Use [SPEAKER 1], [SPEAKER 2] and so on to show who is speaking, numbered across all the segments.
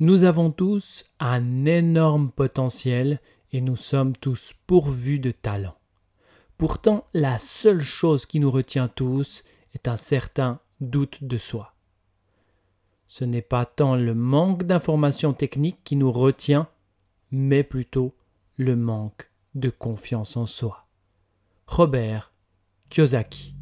[SPEAKER 1] Nous avons tous un énorme potentiel et nous sommes tous pourvus de talent. Pourtant, la seule chose qui nous retient tous est un certain doute de soi. Ce n'est pas tant le manque d'informations techniques qui nous retient, mais plutôt le manque de confiance en soi. Robert Kiyosaki.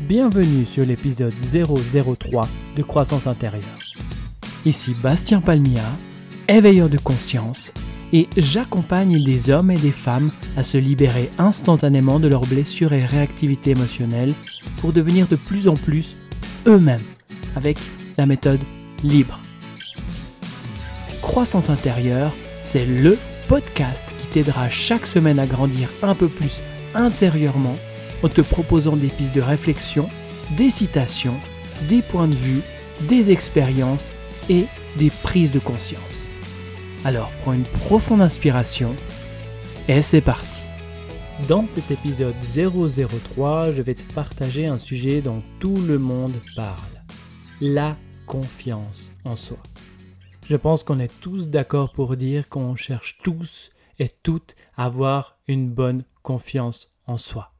[SPEAKER 1] Bienvenue sur l'épisode 003 de Croissance intérieure. Ici Bastien Palmia, éveilleur de conscience, et j'accompagne des hommes et des femmes à se libérer instantanément de leurs blessures et réactivité émotionnelle pour devenir de plus en plus eux-mêmes avec la méthode libre. Croissance intérieure, c'est le podcast qui t'aidera chaque semaine à grandir un peu plus intérieurement en te proposant des pistes de réflexion, des citations, des points de vue, des expériences et des prises de conscience. Alors prends une profonde inspiration et c'est parti. Dans cet épisode 003, je vais te partager un sujet dont tout le monde parle. La confiance en soi. Je pense qu'on est tous d'accord pour dire qu'on cherche tous et toutes à avoir une bonne confiance en soi.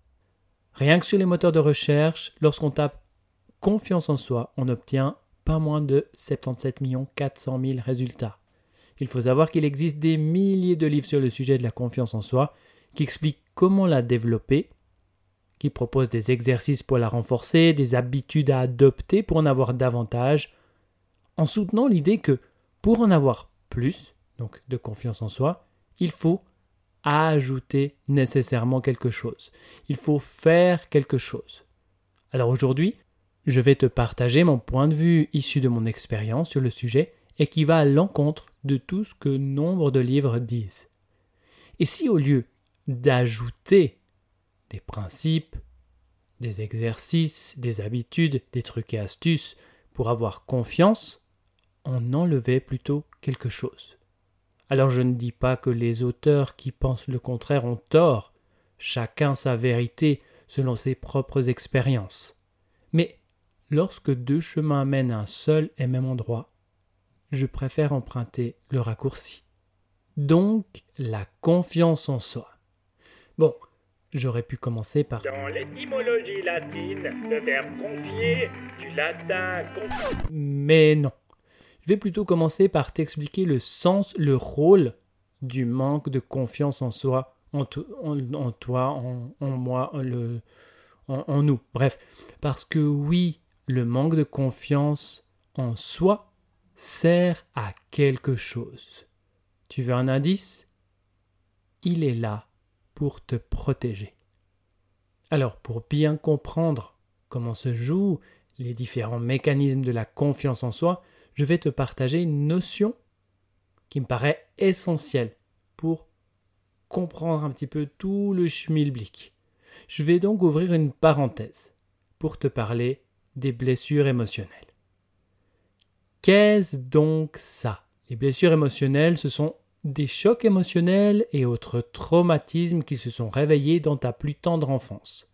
[SPEAKER 1] Rien que sur les moteurs de recherche, lorsqu'on tape confiance en soi, on obtient pas moins de 77 400 000 résultats. Il faut savoir qu'il existe des milliers de livres sur le sujet de la confiance en soi qui expliquent comment la développer, qui proposent des exercices pour la renforcer, des habitudes à adopter pour en avoir davantage, en soutenant l'idée que pour en avoir plus, donc de confiance en soi, il faut ajouter nécessairement quelque chose. Il faut faire quelque chose. Alors aujourd'hui, je vais te partager mon point de vue issu de mon expérience sur le sujet et qui va à l'encontre de tout ce que nombre de livres disent. Et si au lieu d'ajouter des principes, des exercices, des habitudes, des trucs et astuces pour avoir confiance, on enlevait plutôt quelque chose? Alors je ne dis pas que les auteurs qui pensent le contraire ont tort, chacun sa vérité selon ses propres expériences. Lorsque deux chemins mènent à un seul et même endroit, je préfère emprunter le raccourci. Donc la confiance en soi. Bon, j'aurais pu commencer par...
[SPEAKER 2] Dans l'étymologie latine, le verbe confier, du latin
[SPEAKER 1] Mais non. Je vais plutôt commencer par t'expliquer le sens, le rôle du manque de confiance en soi, en, toi, en, moi, le, en nous. Bref, parce que oui, le manque de confiance en soi sert à quelque chose. Tu veux un indice? Il est là pour te protéger. Alors, pour bien comprendre comment se jouent les différents mécanismes de la confiance en soi, je vais te partager une notion qui me paraît essentielle pour comprendre un petit peu tout le schmilblick. Je vais donc ouvrir une parenthèse pour te parler des blessures émotionnelles. Qu'est-ce donc ça? Les blessures émotionnelles, ce sont des chocs émotionnels et autres traumatismes qui se sont réveillés dans ta plus tendre enfance.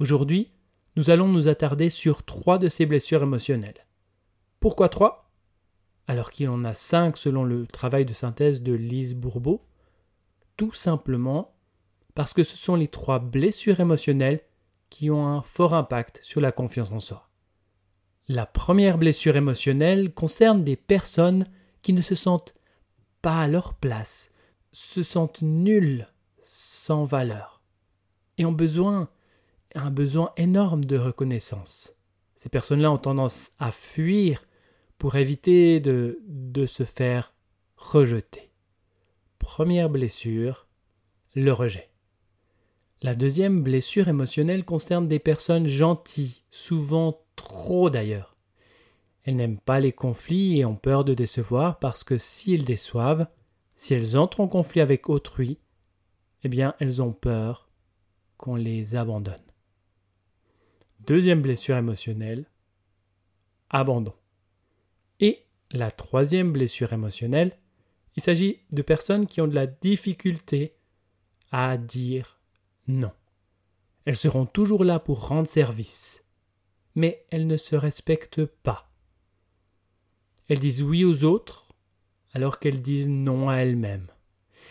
[SPEAKER 1] Aujourd'hui, nous allons nous attarder sur trois de ces blessures émotionnelles. Pourquoi trois? Alors qu'il en a cinq selon le travail de synthèse de Lise Bourbeau, tout simplement parce que ce sont les trois blessures émotionnelles qui ont un fort impact sur la confiance en soi. La première blessure émotionnelle concerne des personnes qui ne se sentent pas à leur place, se sentent nulles, sans valeur, et ont besoin, un besoin énorme de reconnaissance. Ces personnes-là ont tendance à fuir pour éviter de, de se faire rejeter. Première blessure, le rejet. La deuxième blessure émotionnelle concerne des personnes gentilles, souvent trop d'ailleurs. Elles n'aiment pas les conflits et ont peur de décevoir parce que s'ils déçoivent, si elles entrent en conflit avec autrui, eh bien elles ont peur qu'on les abandonne. Deuxième blessure émotionnelle, abandon. Et la troisième blessure émotionnelle, il s'agit de personnes qui ont de la difficulté à dire non. Elles seront toujours là pour rendre service, mais elles ne se respectent pas. elles disent oui aux autres alors qu'elles disent non à elles-mêmes.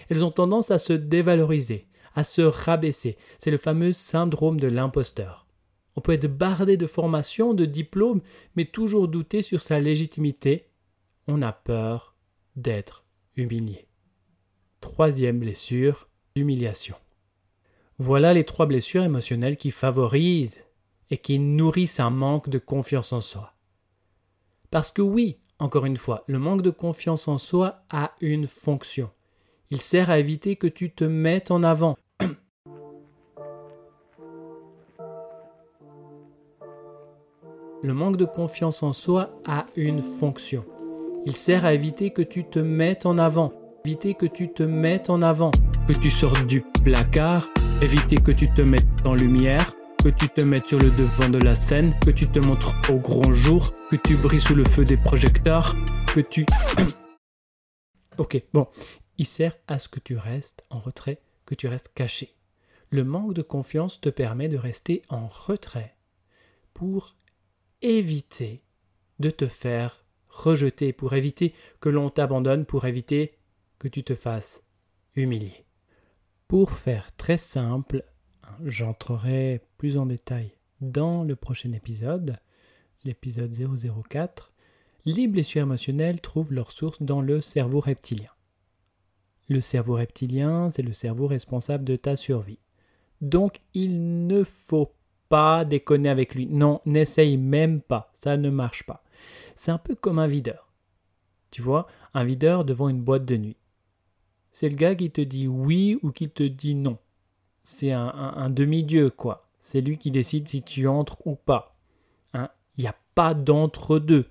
[SPEAKER 1] Elles ont tendance à se dévaloriser, à se rabaisser. C'est le fameux syndrome de l'imposteur. On peut être bardé de formation, de diplôme, mais toujours douter sur sa légitimité. On a peur d'être humilié. Troisième blessure, humiliation. Voilà les trois blessures émotionnelles qui favorisent et qui nourrissent un manque de confiance en soi. Parce que oui, encore une fois, le manque de confiance en soi a une fonction. Il sert à éviter que tu te mettes en avant. le manque de confiance en soi a une fonction. Il sert à éviter que tu te mettes en avant. Éviter que tu te mettes en avant. Que tu sortes du placard. Éviter que tu te mettes en lumière que tu te mettes sur le devant de la scène, que tu te montres au grand jour, que tu brilles sous le feu des projecteurs, que tu... ok, bon, il sert à ce que tu restes en retrait, que tu restes caché. Le manque de confiance te permet de rester en retrait pour éviter de te faire rejeter, pour éviter que l'on t'abandonne, pour éviter que tu te fasses humilier. Pour faire très simple, J'entrerai plus en détail dans le prochain épisode, l'épisode 004. Les blessures émotionnelles trouvent leur source dans le cerveau reptilien. Le cerveau reptilien, c'est le cerveau responsable de ta survie. Donc il ne faut pas déconner avec lui. Non, n'essaye même pas, ça ne marche pas. C'est un peu comme un videur. Tu vois, un videur devant une boîte de nuit. C'est le gars qui te dit oui ou qui te dit non c'est un, demi-dieu, quoi. C'est lui qui décide si tu entres ou pas. Hein. Il n'y a pas d'entre-deux.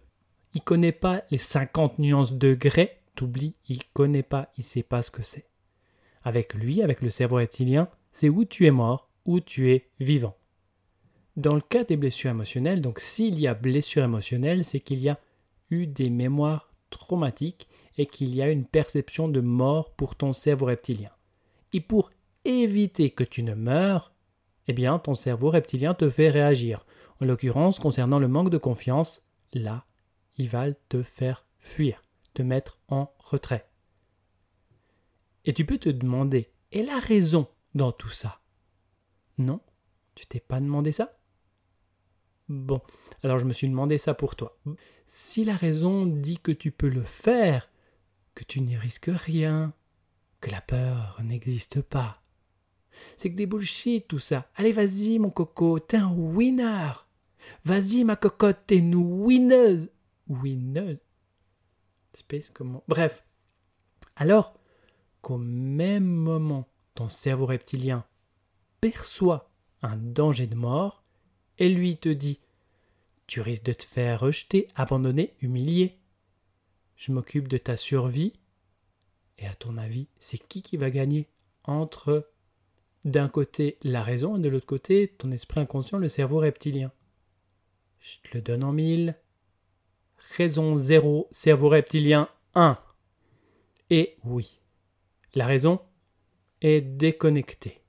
[SPEAKER 1] Il connaît pas les 50 nuances de grès. T'oublies, il connaît pas, il sait pas ce que c'est. Avec lui, avec le cerveau reptilien, c'est où tu es mort, où tu es vivant. Dans le cas des blessures émotionnelles, donc s'il y a blessure émotionnelle, c'est qu'il y a eu des mémoires traumatiques et qu'il y a une perception de mort pour ton cerveau reptilien. Et pour éviter que tu ne meurs, eh bien ton cerveau reptilien te fait réagir. En l'occurrence, concernant le manque de confiance, là, il va te faire fuir, te mettre en retrait. Et tu peux te demander, et la raison dans tout ça? Non, tu t'es pas demandé ça? Bon, alors je me suis demandé ça pour toi. Si la raison dit que tu peux le faire, que tu n'y risques rien, que la peur n'existe pas, c'est que des bullshit tout ça. Allez, vas-y, mon coco, t'es un winner. Vas-y, ma cocotte, t'es une winneuse. Winneuse Space comment? Bref. Alors qu'au même moment, ton cerveau reptilien perçoit un danger de mort, et lui te dit Tu risques de te faire rejeter, abandonner, humilier. Je m'occupe de ta survie. Et à ton avis, c'est qui qui va gagner entre d'un côté la raison et de l'autre côté ton esprit inconscient, le cerveau reptilien. Je te le donne en mille. Raison 0, cerveau reptilien 1. Et oui, la raison est déconnectée.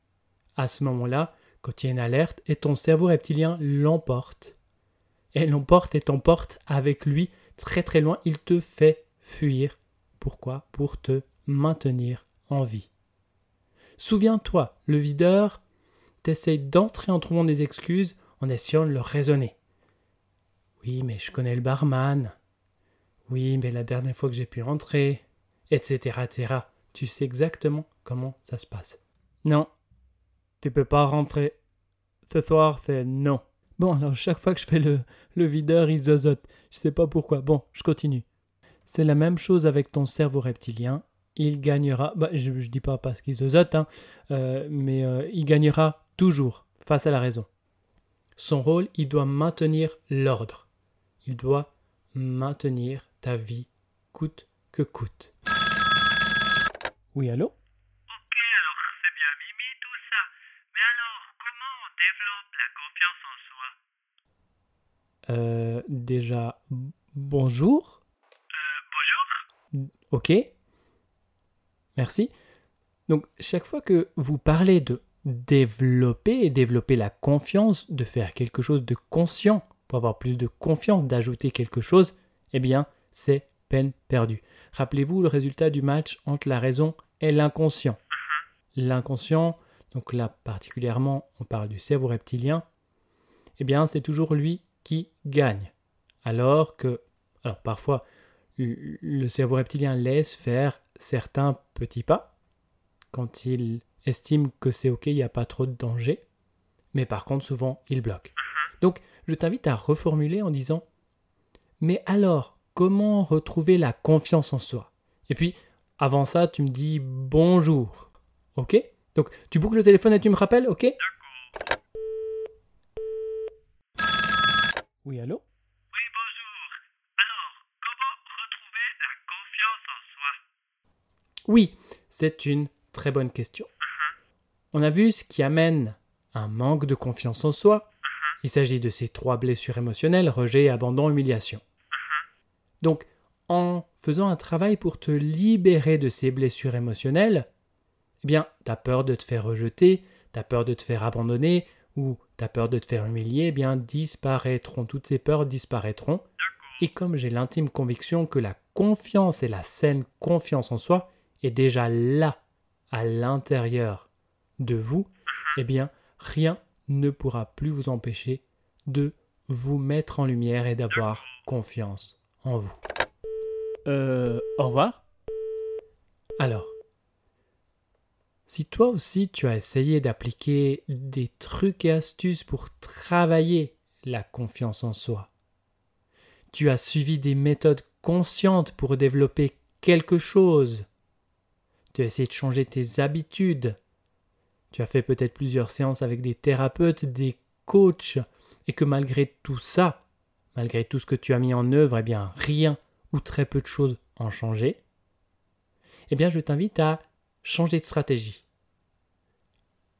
[SPEAKER 1] À ce moment-là, quand il y a une alerte, et ton cerveau reptilien l'emporte. Et l'emporte et t'emporte avec lui très très loin. Il te fait fuir. Pourquoi? Pour te maintenir en vie. Souviens-toi, le videur t'essaye d'entrer en trouvant des excuses en essayant de le raisonner. Oui, mais je connais le barman. Oui, mais la dernière fois que j'ai pu entrer, etc., etc. Tu sais exactement comment ça se passe. Non, tu peux pas rentrer. Ce soir, c'est non. Bon, alors chaque fois que je fais le, le videur, il zozote. Je sais pas pourquoi. Bon, je continue. C'est la même chose avec ton cerveau reptilien il gagnera, bah, je ne dis pas parce qu'il zozote, hein, euh, mais euh, il gagnera toujours face à la raison. Son rôle, il doit maintenir l'ordre. Il doit maintenir ta vie coûte que coûte. Oui, allô?
[SPEAKER 2] Ok, alors c'est bien mimi tout ça. Mais alors, comment on développe la confiance en soi?
[SPEAKER 1] Euh, Déjà, bonjour.
[SPEAKER 2] Euh, bonjour
[SPEAKER 1] Ok. Merci. Donc, chaque fois que vous parlez de développer et développer la confiance, de faire quelque chose de conscient pour avoir plus de confiance, d'ajouter quelque chose, eh bien, c'est peine perdue. Rappelez-vous le résultat du match entre la raison et l'inconscient. L'inconscient, donc là particulièrement on parle du cerveau reptilien, eh bien c'est toujours lui qui gagne. Alors que, alors parfois, le cerveau reptilien laisse faire certains petits pas quand il estime que c'est ok, il n'y a pas trop de danger, mais par contre souvent il bloque. Donc je t'invite à reformuler en disant Mais alors, comment retrouver la confiance en soi? Et puis, avant ça, tu me dis bonjour. Ok? Donc tu boucles le téléphone et tu me rappelles, ok? Oui, allô
[SPEAKER 2] Oui, bonjour. Alors, comment retrouver la confiance en soi
[SPEAKER 1] Oui, c'est une très bonne question. On a vu ce qui amène un manque de confiance en soi. Il s'agit de ces trois blessures émotionnelles, rejet, abandon, humiliation. Donc, en faisant un travail pour te libérer de ces blessures émotionnelles, eh bien, tu as peur de te faire rejeter, tu as peur de te faire abandonner, ou ta peur de te faire humilier, eh bien disparaîtront, toutes ces peurs disparaîtront. Et comme j'ai l'intime conviction que la confiance et la saine confiance en soi est déjà là, à l'intérieur de vous, eh bien rien ne pourra plus vous empêcher de vous mettre en lumière et d'avoir confiance en vous. Euh, au revoir. Alors, si toi aussi tu as essayé d'appliquer des trucs et astuces pour travailler la confiance en soi, tu as suivi des méthodes conscientes pour développer quelque chose, tu as essayé de changer tes habitudes, tu as fait peut-être plusieurs séances avec des thérapeutes, des coachs, et que malgré tout ça, malgré tout ce que tu as mis en œuvre, eh bien rien ou très peu de choses ont changé, eh bien je t'invite à changer de stratégie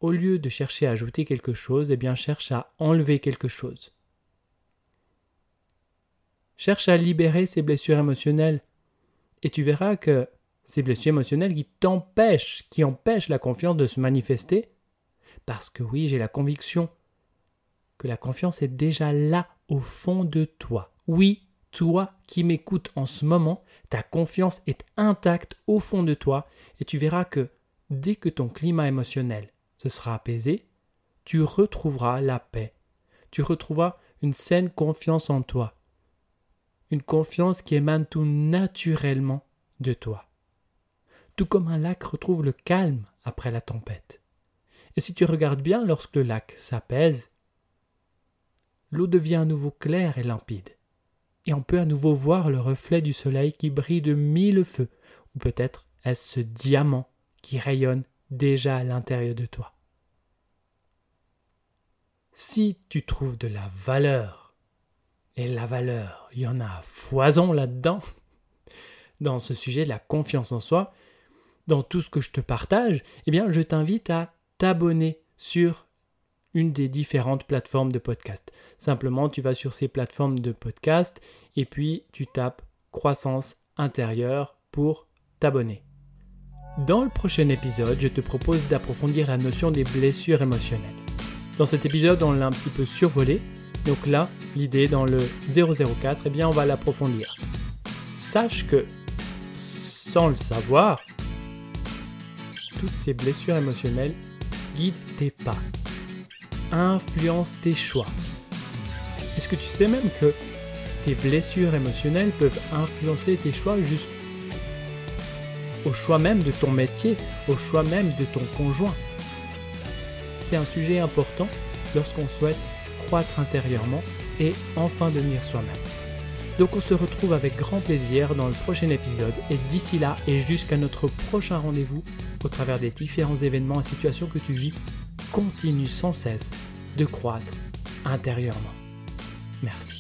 [SPEAKER 1] au lieu de chercher à ajouter quelque chose, eh bien cherche à enlever quelque chose. Cherche à libérer ces blessures émotionnelles et tu verras que ces blessures émotionnelles qui t'empêchent, qui empêchent la confiance de se manifester, parce que oui, j'ai la conviction que la confiance est déjà là au fond de toi. Oui, toi qui m'écoutes en ce moment, ta confiance est intacte au fond de toi et tu verras que dès que ton climat émotionnel ce sera apaisé, tu retrouveras la paix, tu retrouveras une saine confiance en toi, une confiance qui émane tout naturellement de toi. Tout comme un lac retrouve le calme après la tempête. Et si tu regardes bien, lorsque le lac s'apaise, l'eau devient à nouveau claire et limpide, et on peut à nouveau voir le reflet du soleil qui brille de mille feux, ou peut-être est-ce ce diamant qui rayonne déjà à l'intérieur de toi. Si tu trouves de la valeur, et la valeur, il y en a foison là-dedans, dans ce sujet de la confiance en soi, dans tout ce que je te partage, eh bien, je t'invite à t'abonner sur une des différentes plateformes de podcast. Simplement, tu vas sur ces plateformes de podcast et puis tu tapes croissance intérieure pour t'abonner. Dans le prochain épisode, je te propose d'approfondir la notion des blessures émotionnelles. Dans cet épisode, on l'a un petit peu survolé, donc là, l'idée dans le 004, eh bien, on va l'approfondir. Sache que, sans le savoir, toutes ces blessures émotionnelles guident tes pas, influencent tes choix. Est-ce que tu sais même que tes blessures émotionnelles peuvent influencer tes choix juste au choix même de ton métier, au choix même de ton conjoint? C'est un sujet important lorsqu'on souhaite croître intérieurement et enfin devenir soi-même. Donc on se retrouve avec grand plaisir dans le prochain épisode et d'ici là et jusqu'à notre prochain rendez-vous au travers des différents événements et situations que tu vis, continue sans cesse de croître intérieurement. Merci.